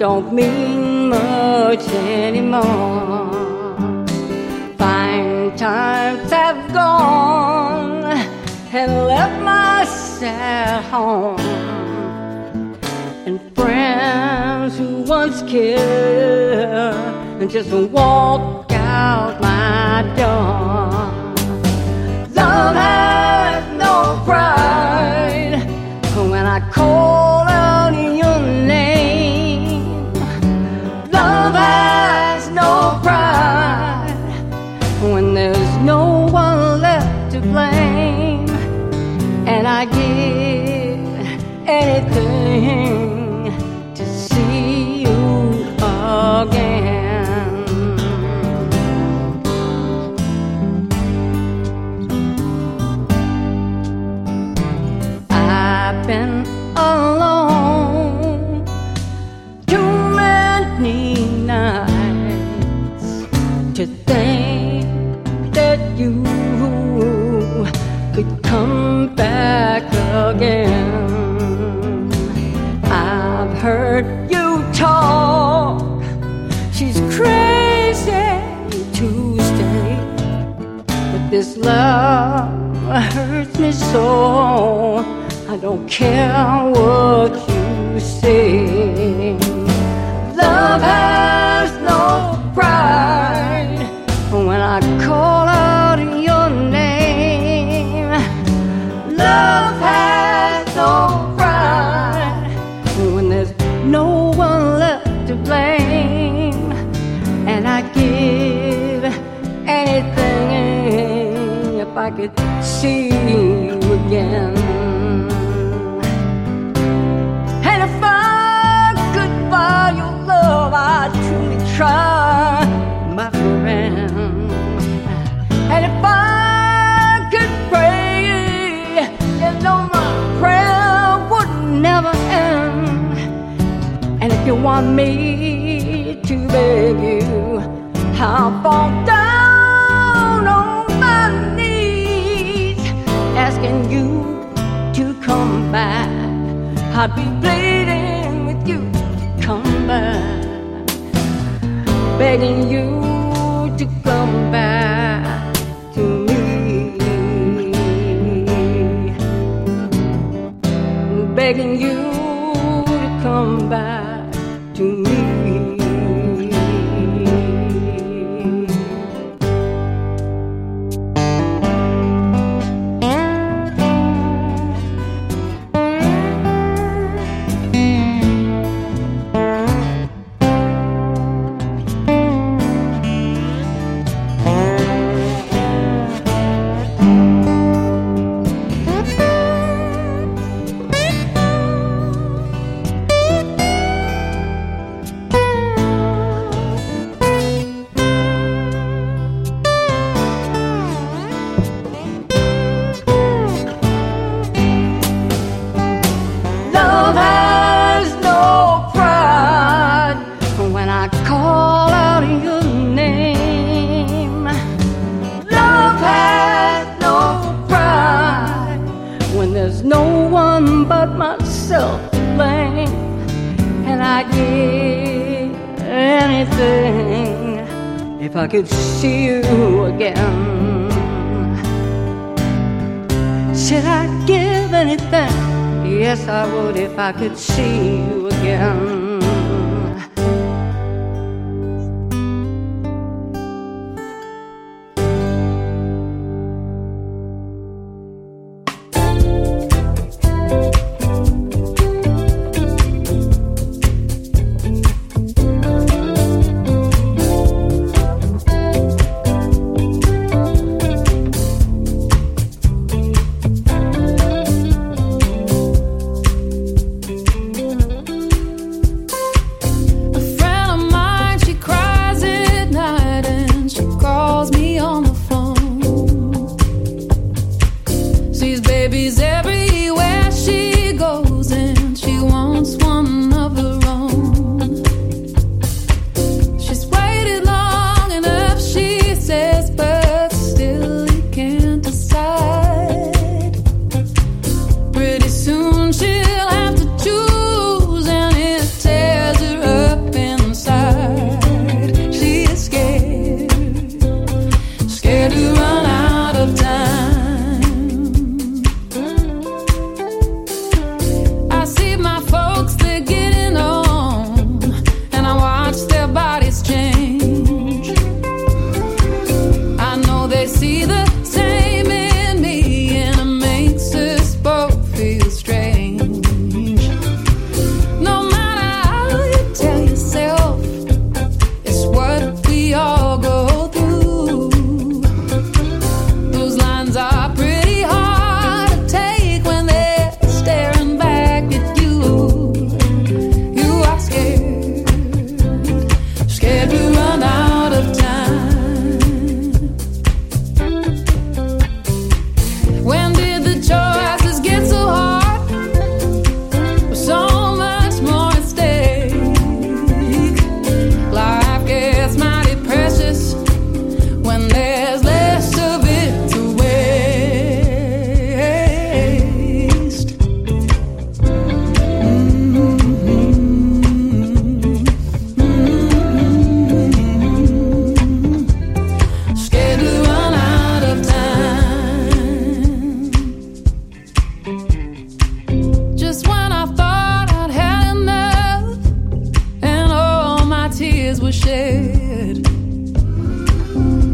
don't mean much anymore. Fine times have gone and left my sad home. And friends who once cared and just walk out my door. Love has no price. love hurts me so. I don't care what you say. Love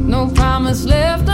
No promise left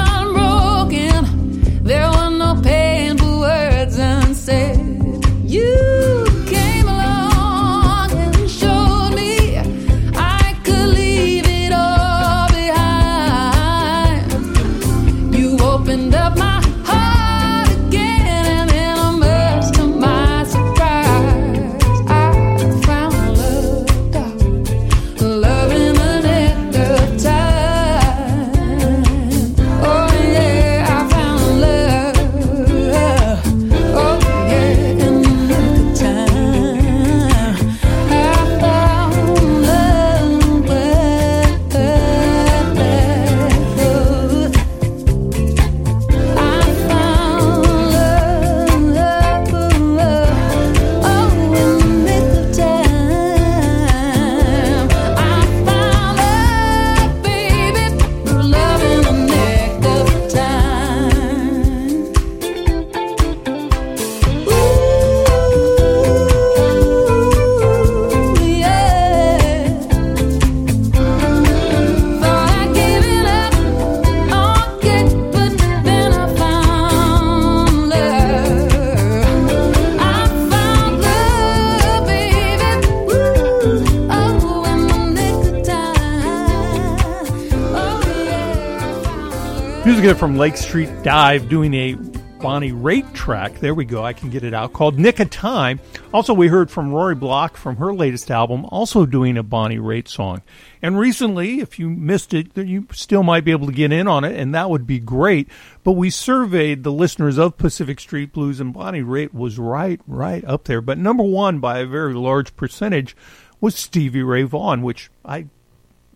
from Lake Street Dive doing a Bonnie Raitt track. There we go. I can get it out called Nick of Time. Also, we heard from Rory Block from her latest album, also doing a Bonnie Raitt song. And recently, if you missed it, you still might be able to get in on it, and that would be great. But we surveyed the listeners of Pacific Street Blues, and Bonnie Raitt was right, right up there. But number one by a very large percentage was Stevie Ray Vaughan, which I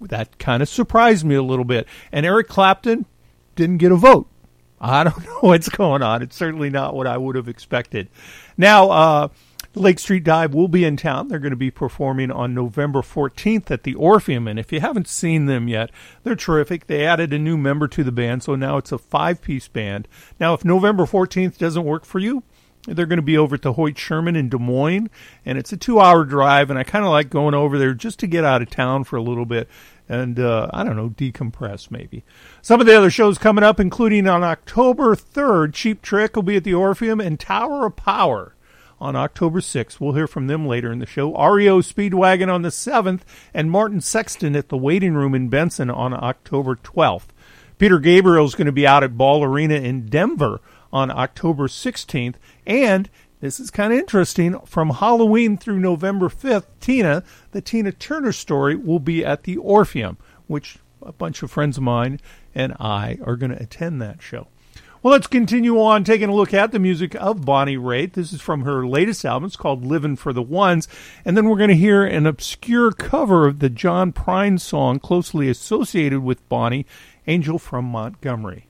that kind of surprised me a little bit. And Eric Clapton, didn't get a vote. I don't know what's going on. It's certainly not what I would have expected. Now, uh, Lake Street Dive will be in town. They're going to be performing on November 14th at the Orpheum. And if you haven't seen them yet, they're terrific. They added a new member to the band, so now it's a five piece band. Now, if November 14th doesn't work for you, they're going to be over at the Hoyt Sherman in Des Moines, and it's a two hour drive. And I kind of like going over there just to get out of town for a little bit and uh, I don't know, decompress maybe. Some of the other shows coming up, including on October 3rd, Cheap Trick will be at the Orpheum and Tower of Power on October 6th. We'll hear from them later in the show. REO Speedwagon on the 7th and Martin Sexton at the Waiting Room in Benson on October 12th. Peter Gabriel is going to be out at Ball Arena in Denver on October 16th and this is kind of interesting. From Halloween through November 5th, Tina, the Tina Turner story, will be at the Orpheum, which a bunch of friends of mine and I are going to attend that show. Well, let's continue on taking a look at the music of Bonnie Raitt. This is from her latest album. It's called Living for the Ones. And then we're going to hear an obscure cover of the John Prine song closely associated with Bonnie, Angel from Montgomery.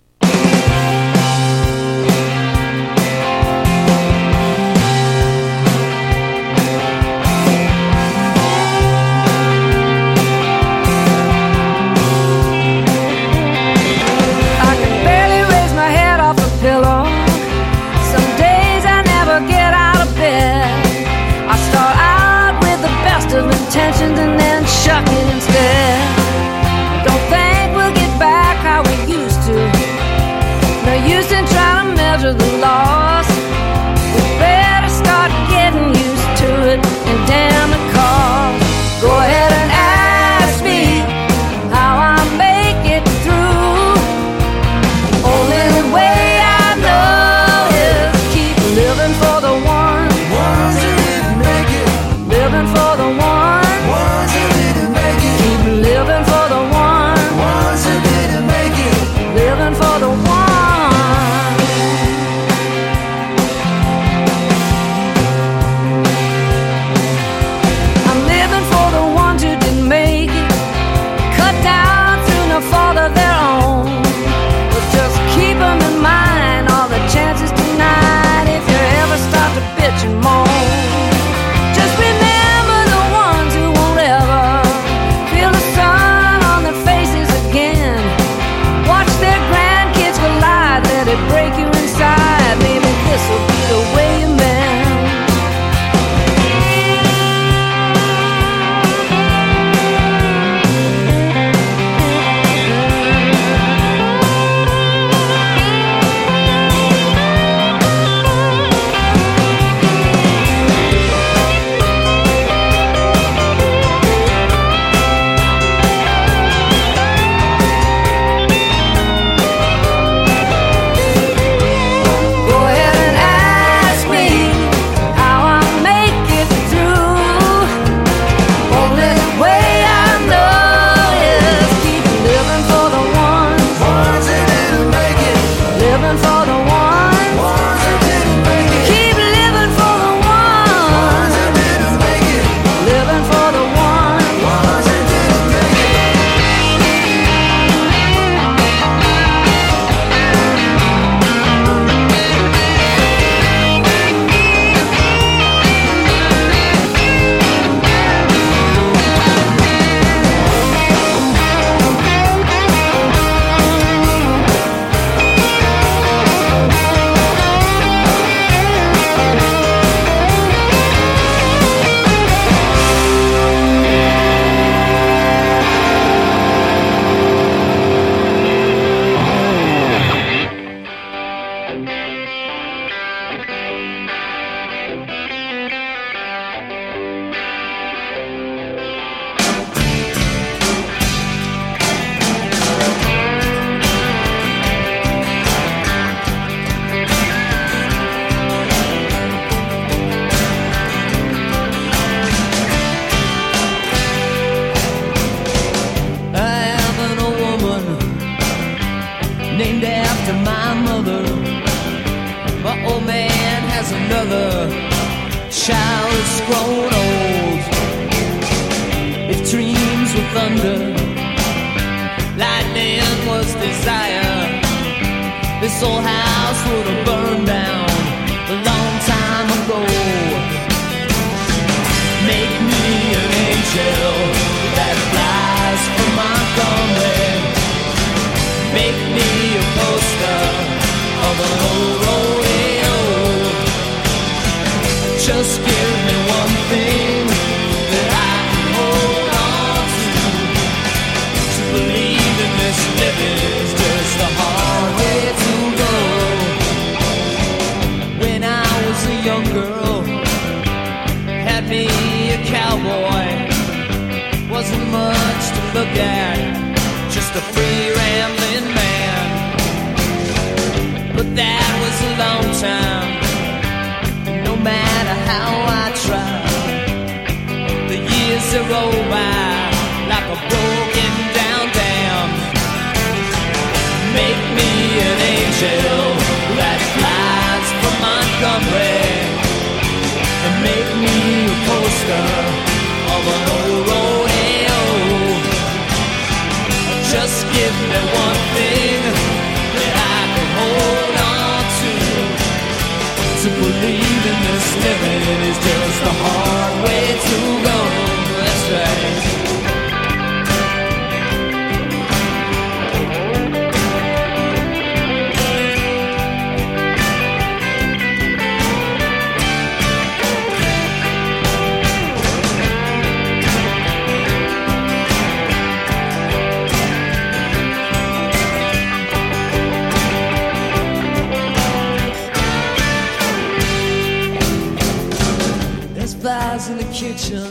In the kitchen.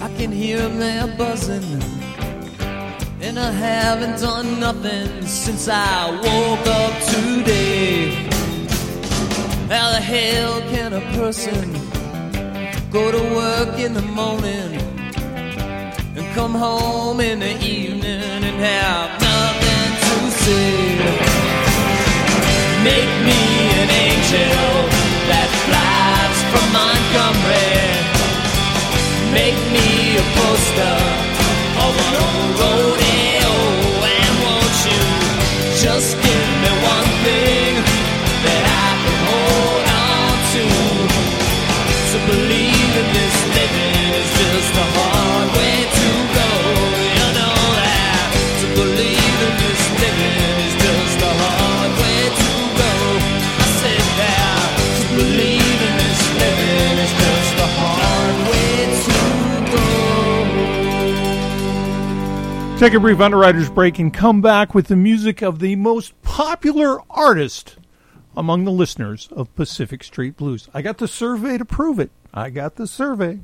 I can hear them there buzzing. And I haven't done nothing since I woke up today. How the hell can a person go to work in the morning and come home in the evening and have nothing to say? Make me an angel that flies from Montgomery. Make me a poster of an old rodeo. And won't you just give me one thing that I can hold on to? To believe in this living is just a hard Take a brief underwriter's break and come back with the music of the most popular artist among the listeners of Pacific Street Blues. I got the survey to prove it. I got the survey.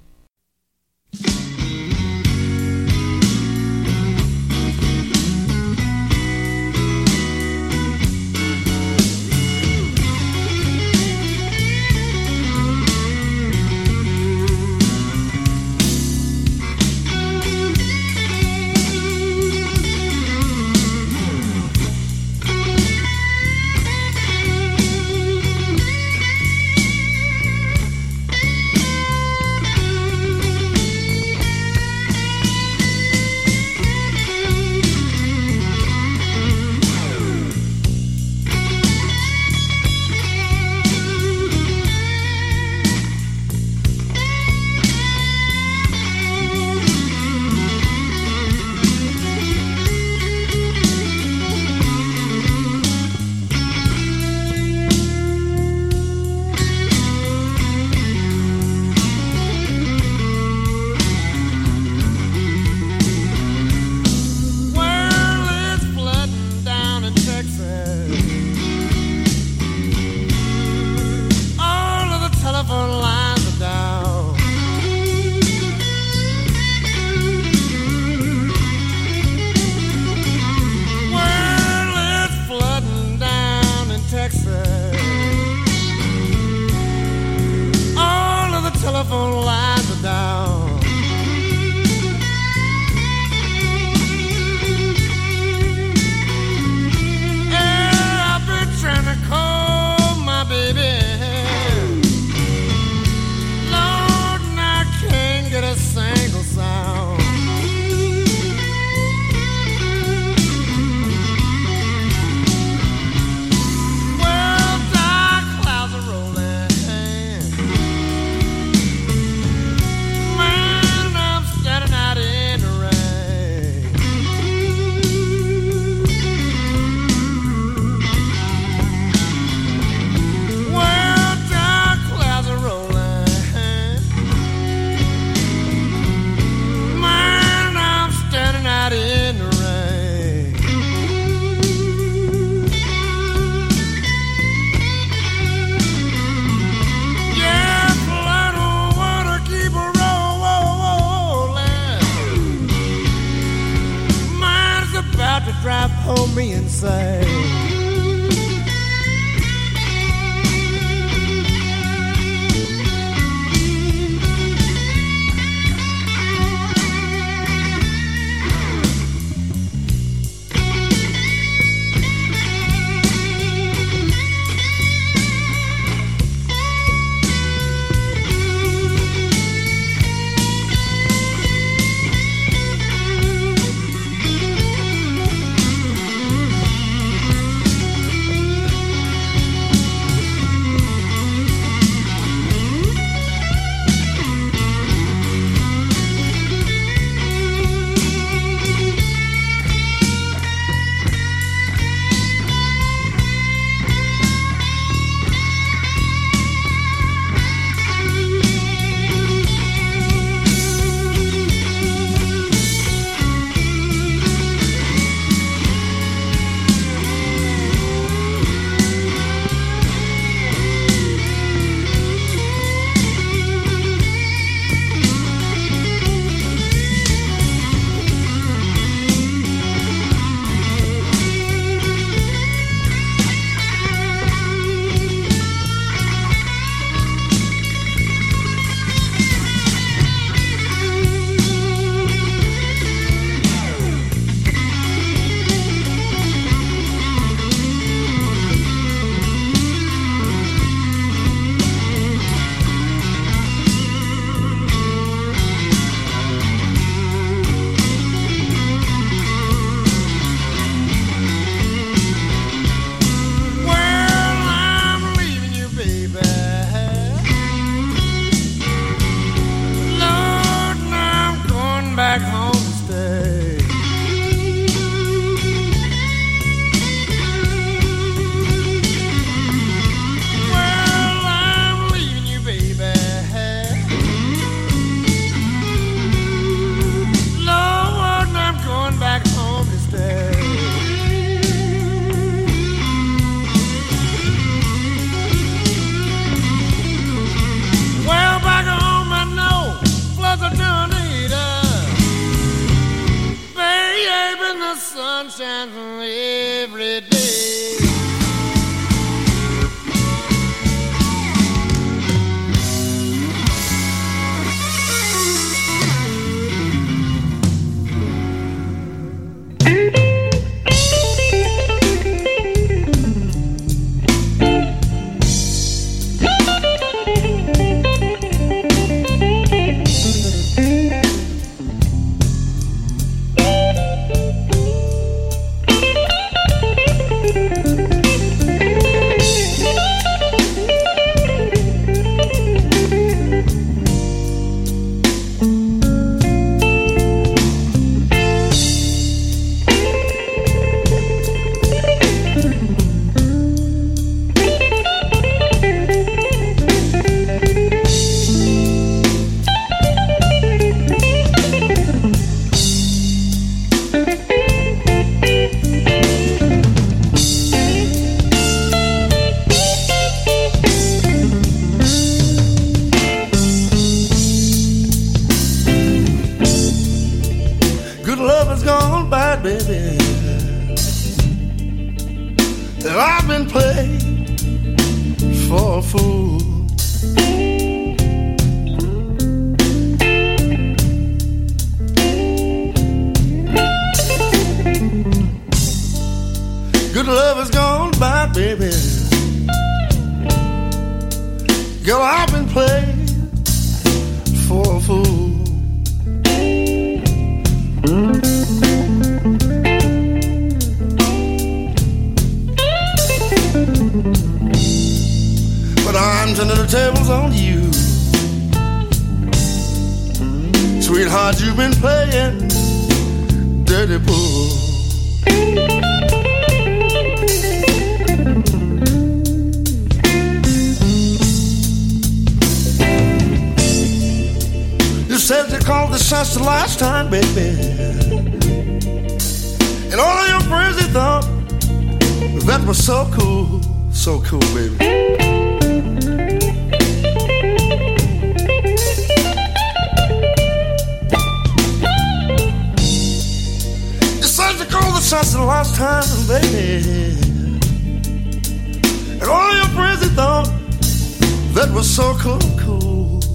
was so cold, cold.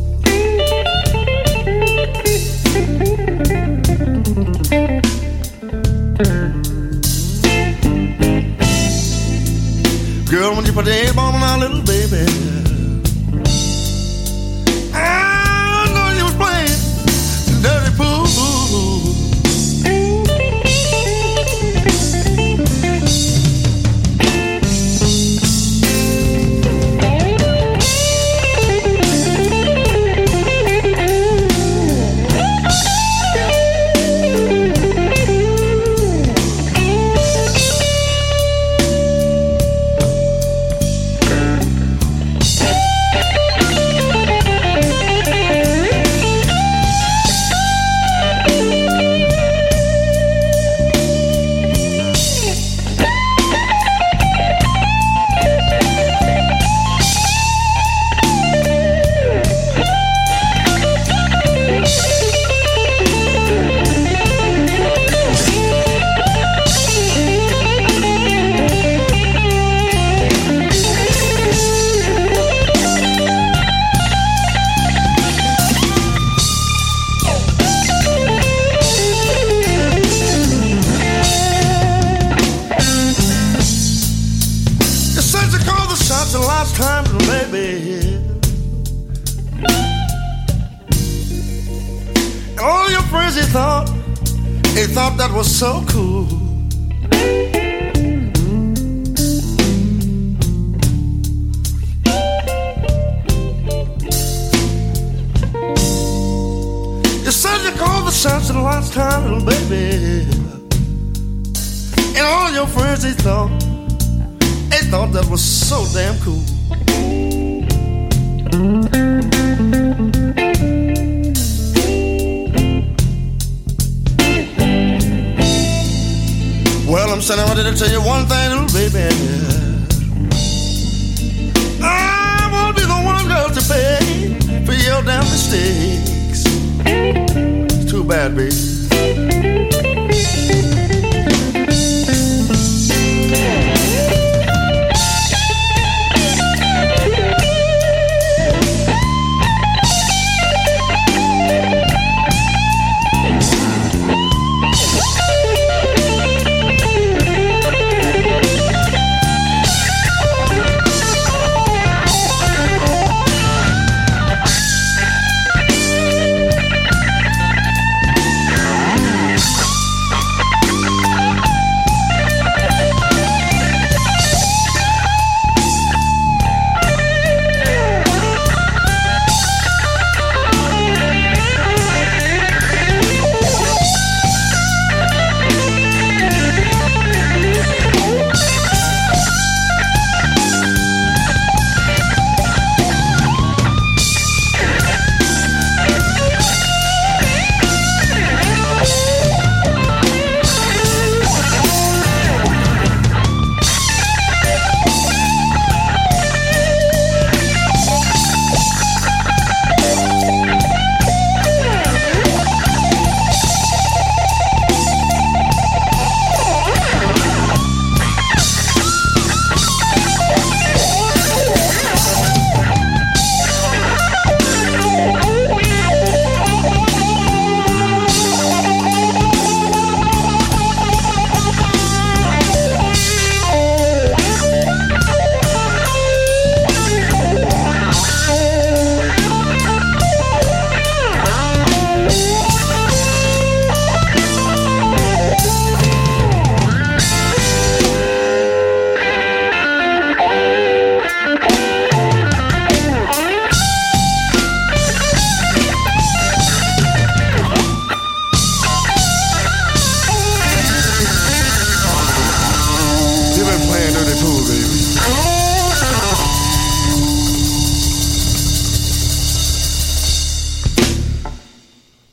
Girl, when you put the A-bomb on our little baby mistakes. It's too bad, baby.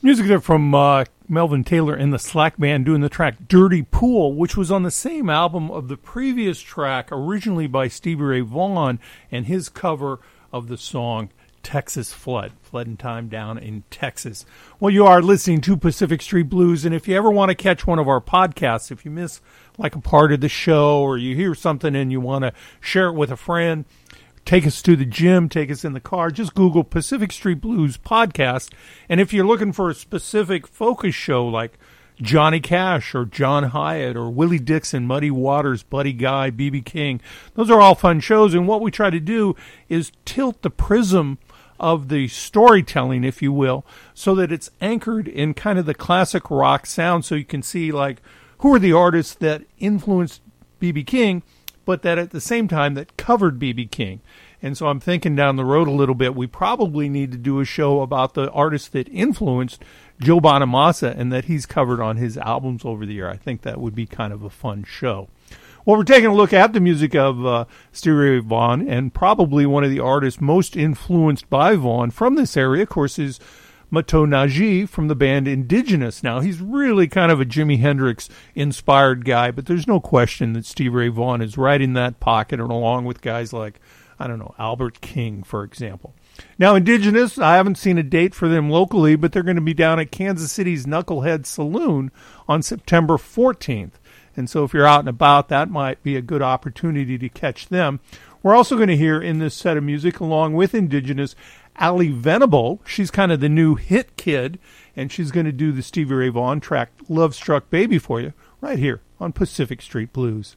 Music there from uh, Melvin Taylor and the Slack Band doing the track Dirty Pool, which was on the same album of the previous track, originally by Stevie Ray Vaughan, and his cover of the song Texas Flood, flooding time down in Texas. Well, you are listening to Pacific Street Blues, and if you ever want to catch one of our podcasts, if you miss like a part of the show or you hear something and you want to share it with a friend, take us to the gym, take us in the car, just Google Pacific Street Blues podcast. And if you're looking for a specific focus show like Johnny Cash or John Hiatt or Willie Dixon, Muddy Waters, Buddy Guy, BB King, those are all fun shows. And what we try to do is tilt the prism of the storytelling, if you will, so that it's anchored in kind of the classic rock sound so you can see like who are the artists that influenced BB King but that at the same time that covered BB King. And so I'm thinking down the road a little bit, we probably need to do a show about the artists that influenced Joe Bonamassa and that he's covered on his albums over the year. I think that would be kind of a fun show. Well, we're taking a look at the music of uh, Stevie Vaughan, and probably one of the artists most influenced by Vaughan from this area, of course, is Mato Nanji from the band Indigenous. Now, he's really kind of a Jimi Hendrix inspired guy, but there's no question that Steve Ray Vaughan is right in that pocket, and along with guys like, I don't know, Albert King, for example. Now, Indigenous, I haven't seen a date for them locally, but they're going to be down at Kansas City's Knucklehead Saloon on September 14th. And so if you're out and about, that might be a good opportunity to catch them. We're also going to hear in this set of music, along with Indigenous, Ally Venable. She's kind of the new hit kid, and she's going to do the Stevie Ray Vaughan track Love Struck Baby for you right here on Pacific Street Blues.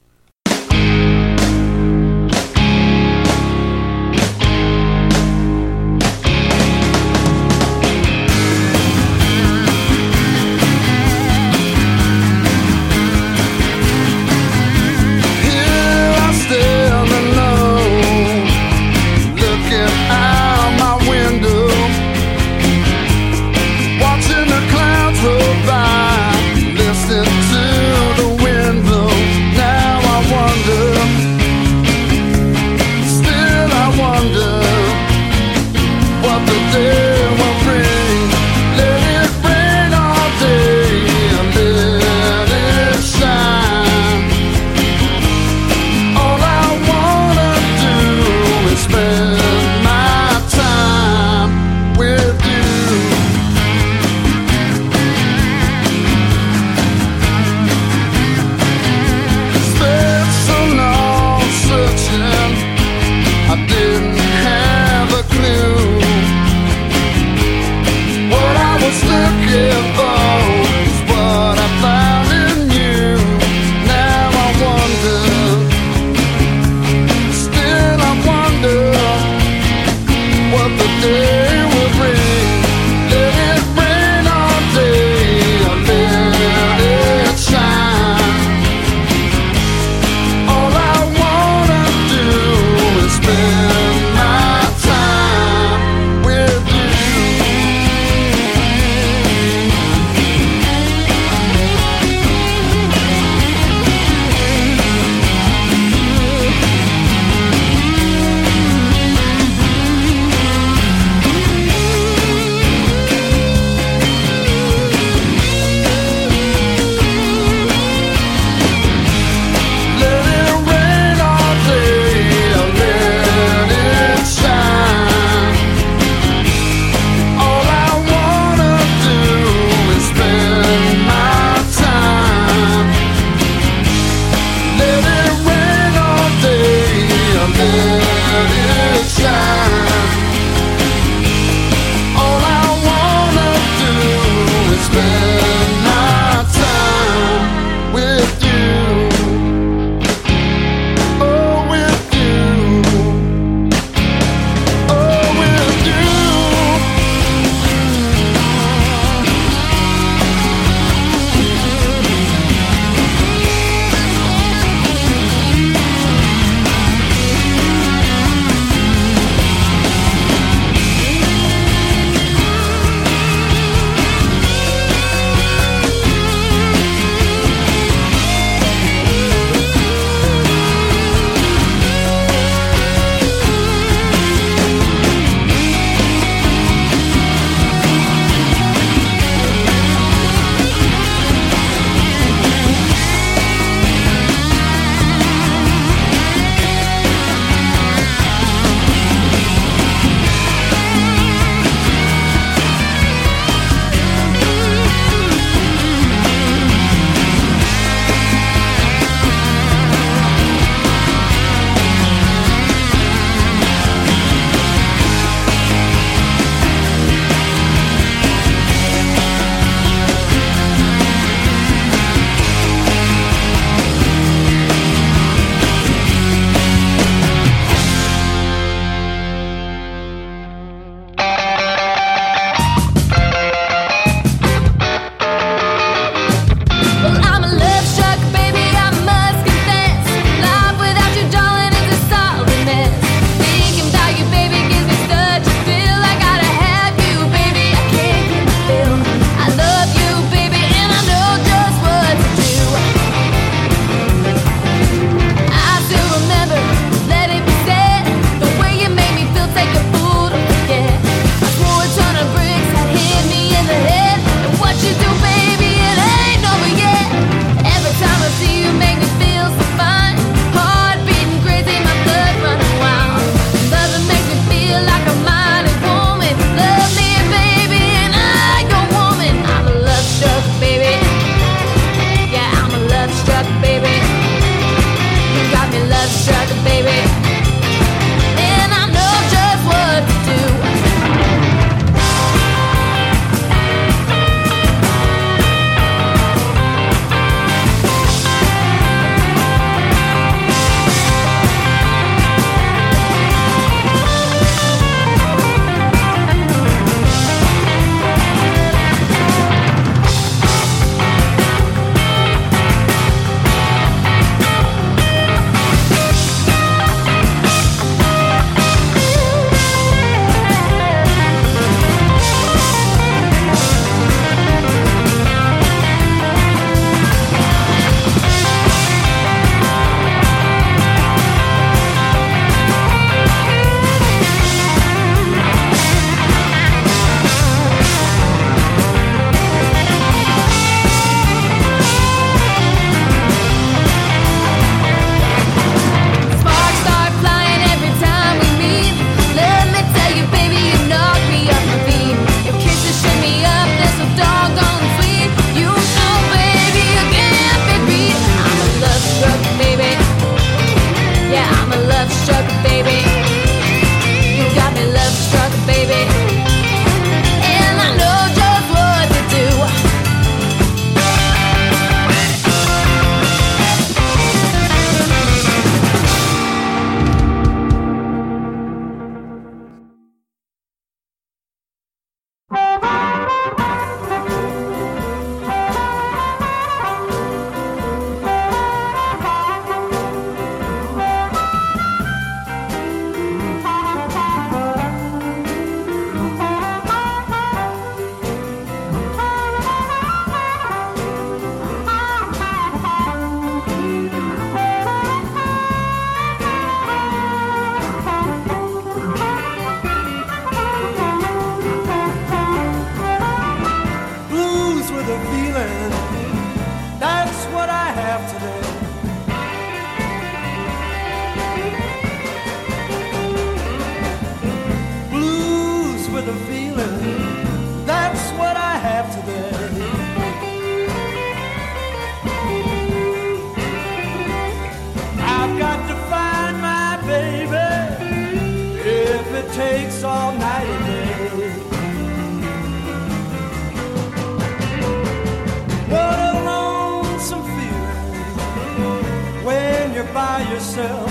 By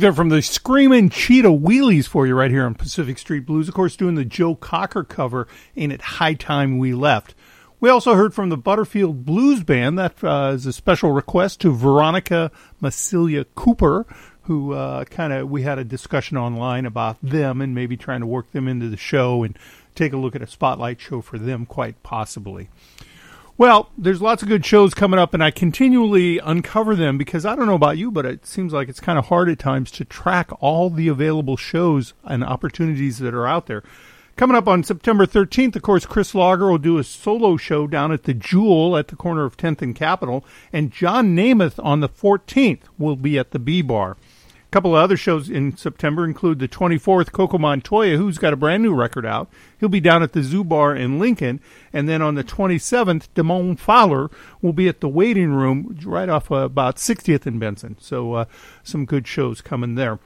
Music there from the Screaming Cheetah Wheelies for you right here on Pacific Street Blues. Of course, doing the Joe Cocker cover, Ain't It High Time We Left. We also heard from the Butterfield Blues Band. That uh, is a special request to Veronica Massilia Cooper, who uh, kind of we had a discussion online about them and maybe trying to work them into the show and take a look at a spotlight show for them, quite possibly. Well, there's lots of good shows coming up, and I continually uncover them because I don't know about you, but it seems like it's kind of hard at times to track all the available shows and opportunities that are out there. Coming up on September 13th, of course, Kris Lager will do a solo show down at the Jewell at the corner of 10th and Capitol, and John Nemeth on the 14th will be at the B Bar. A couple of other shows in September include the 24th, Coco Montoya, who's got a brand new record out. He'll be down at the Zoo Bar in Lincoln. And then on the 27th, Damon Fowler will be at the Waiting Room right off uh, about 60th and Benson. So uh, some good shows coming there.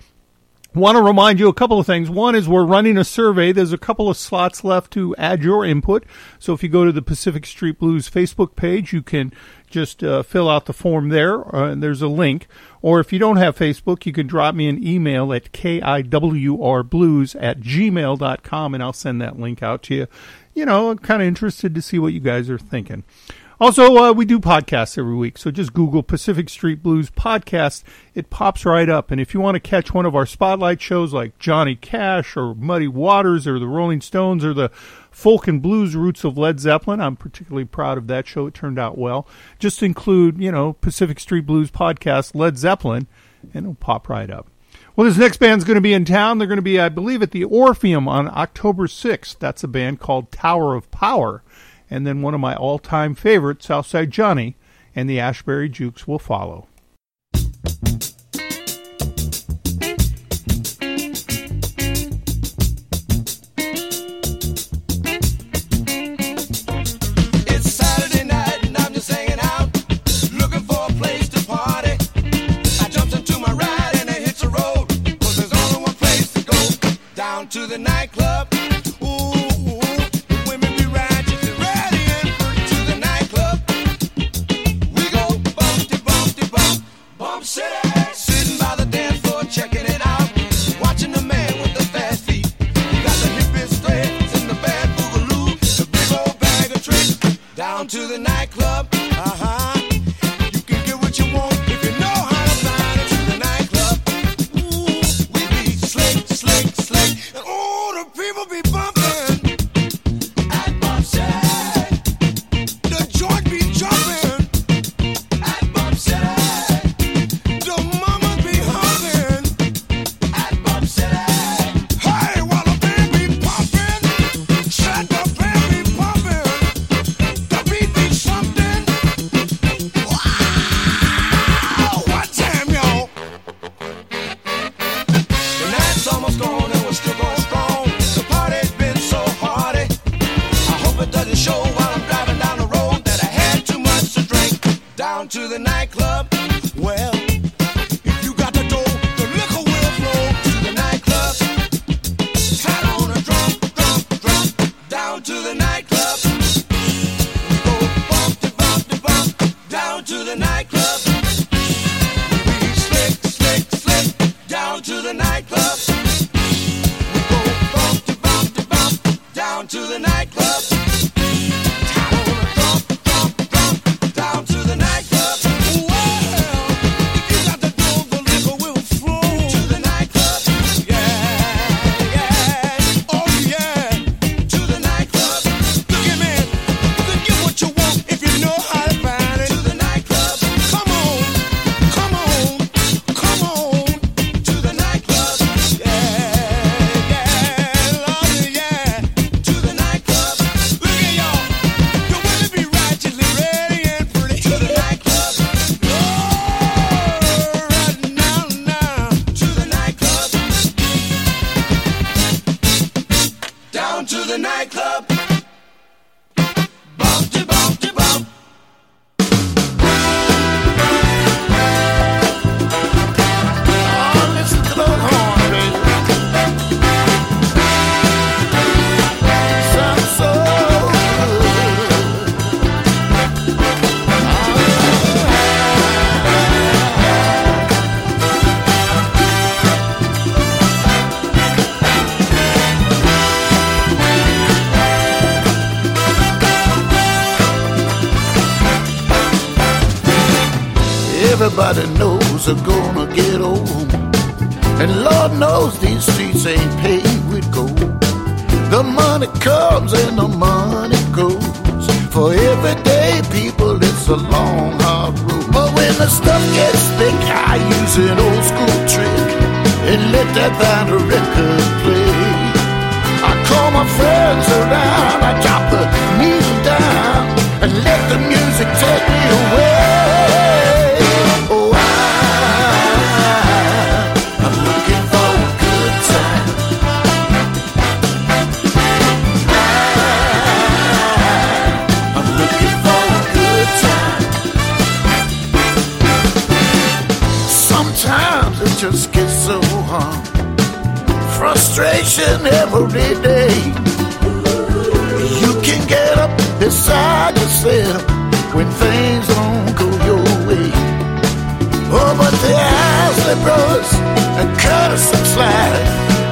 Want to remind you a couple of things. One is we're running a survey. There's a couple of slots left to add your input. So if you go to the Pacific Street Blues Facebook page, you can just uh, fill out the form there. Uh, and there's a link. Or if you don't have Facebook, you can drop me an email at kiwrblues at gmail.com and I'll send that link out to you. You know, I'm kind of interested to see what you guys are thinking. Also, uh, we do podcasts every week, so just Google Pacific Street Blues podcast. It pops right up. And if you want to catch one of our spotlight shows like Johnny Cash or Muddy Waters or the Rolling Stones or the folk and blues roots of Led Zeppelin, I'm particularly proud of that show. It turned out well. Just include, you know, Pacific Street Blues podcast, Led Zeppelin, and it'll pop right up. Well, this next band's going to be in town. They're going to be, I believe, at the Orpheum on October 6th. That's a band called Tower of Power and then one of my all time favorites, Southside Johnny, and the Asbury Jukes will follow. Just get so hard. Frustration every day. You can get up beside yourself when things don't go your way. Oh, but the Isley Brothers and Curtis and Slide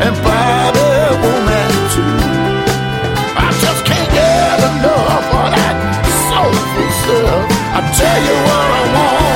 and Bobby Womack too. I just can't get enough of that soulful stuff. I tell you what I wanna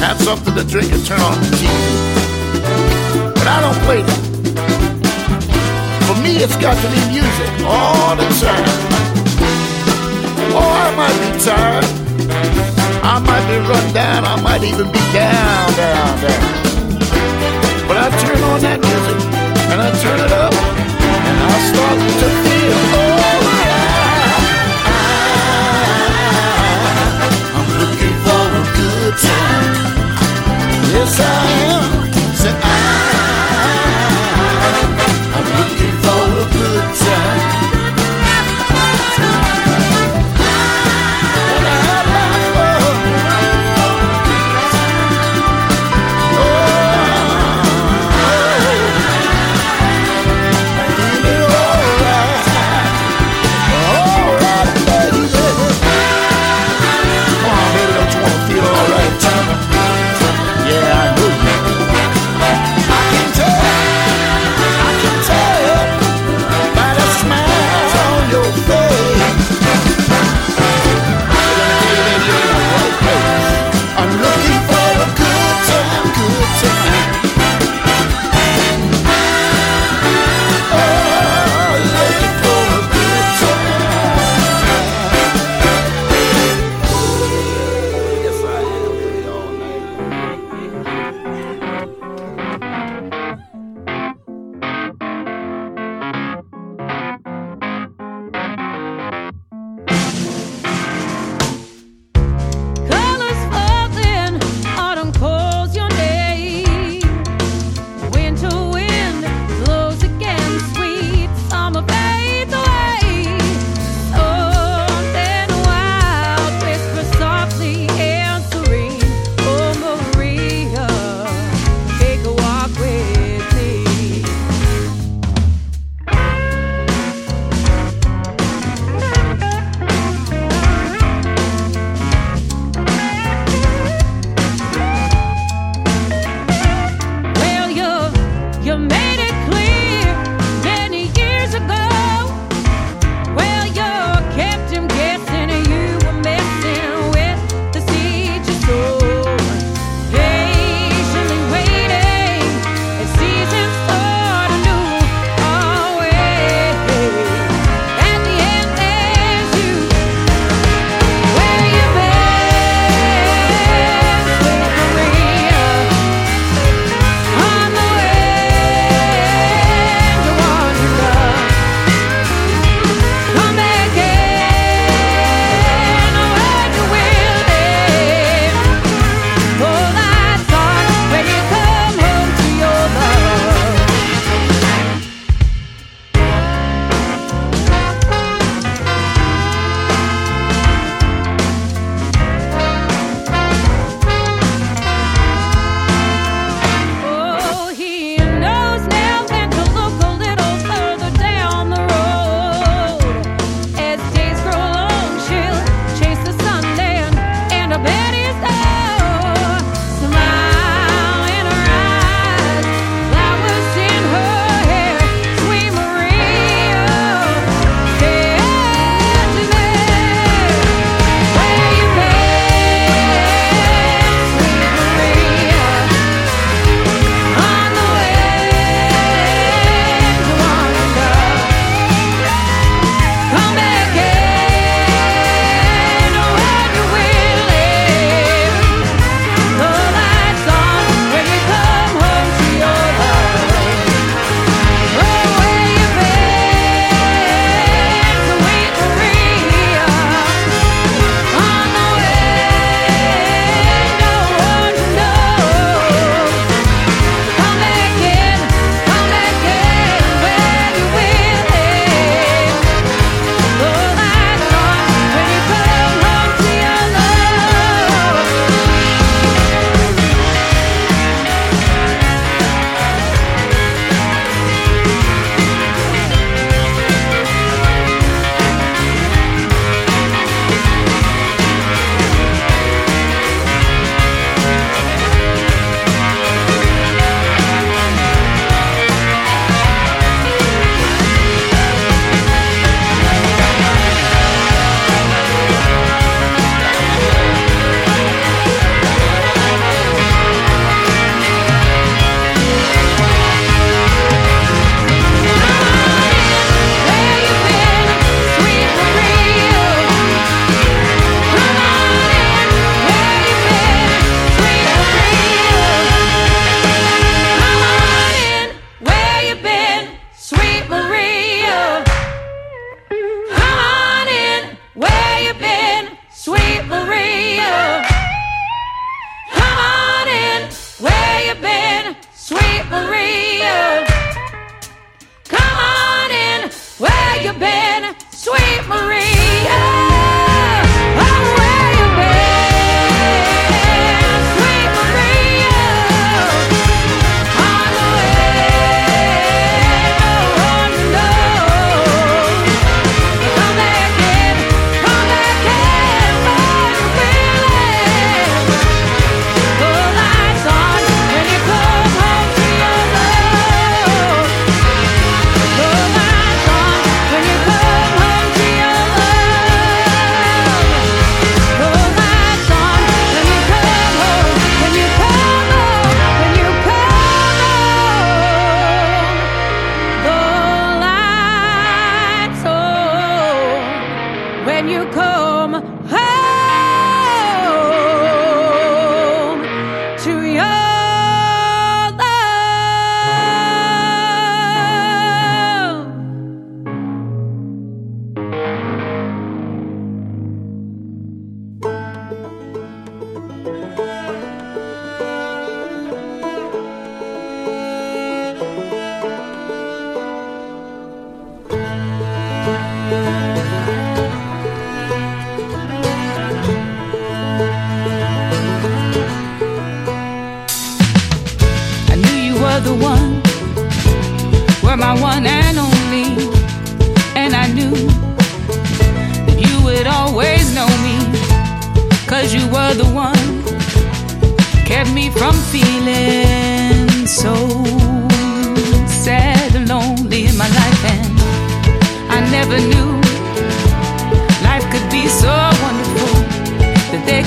have something to drink, and turn on the TV. But I don't play that. For me, it's got to be music all the time. Oh, I might be tired. I might be run down. I might even be down, down, down. But I turn on that music and I turn it up and I start to feel alright. I'm looking for a good time. Yes, I am. Say I. I'm looking for a good time.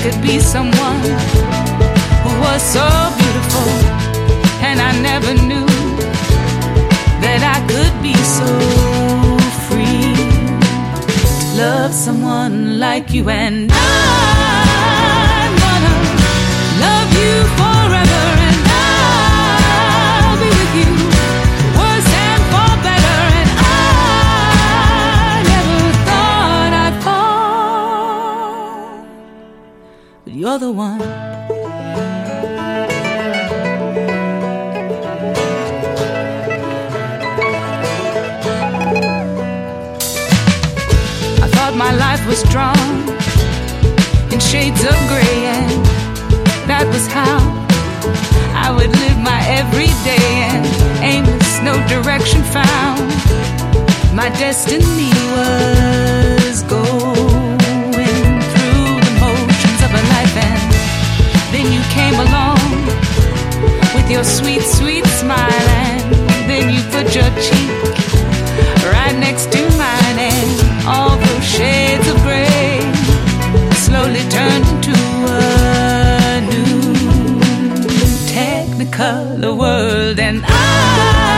Could be someone who was so beautiful, and I never knew that I could be so free love someone like you, and I'm you're the one. I thought my life was drawn in shades of gray, and that was how I would live my everyday and aimless, no direction found. My destiny was going then you came along with your sweet, sweet smile, and then you put your cheek right next to mine, and all those shades of gray slowly turned into a new. Technicolor world, and I'm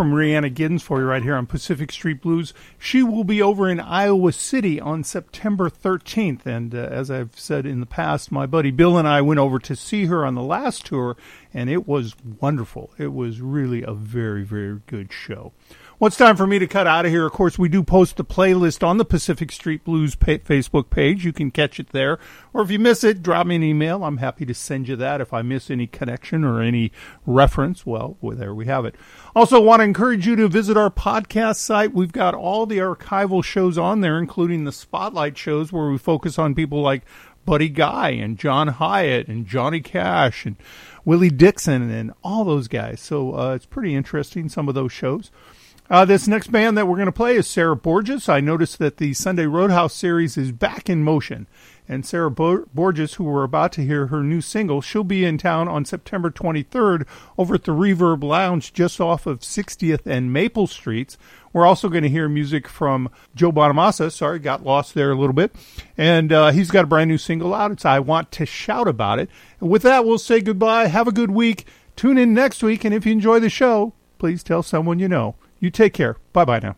from Rhiannon Giddens for you right here on Pacific Street Blues. She will be over in Iowa City on September 13th. And uh, as I've said in the past, my buddy Bill and I went over to see her on the last tour, and it was wonderful. It was really a very, very good show. Well, it's time for me to cut out of here. Of course, we do post the playlist on the Pacific Street Blues pa- Facebook page. You can catch it there. Or if you miss it, drop me an email. I'm happy to send you that. If I miss any connection or any reference, well, well there we have it. Also, want to encourage you to visit our podcast site. We've got all the archival shows on there, including the spotlight shows where we focus on people like Buddy Guy and John Hiatt and Johnny Cash and Willie Dixon and all those guys. So uh, it's pretty interesting, some of those shows. Uh, this next band that we're going to play is Sarah Borges. I noticed that the Sunday Roadhouse series is back in motion. And Sarah Bo- Borges, who we're about to hear her new single, she'll be in town on September 23rd over at the Reverb Lounge just off of 60th and Maple Streets. We're also going to hear music from Joe Bonamassa. Sorry, got lost there a little bit. And uh, he's got a brand new single out. It's I Want to Shout About It. And with that, we'll say goodbye. Have a good week. Tune in next week. And if you enjoy the show, please tell someone you know. You take care. Bye bye now.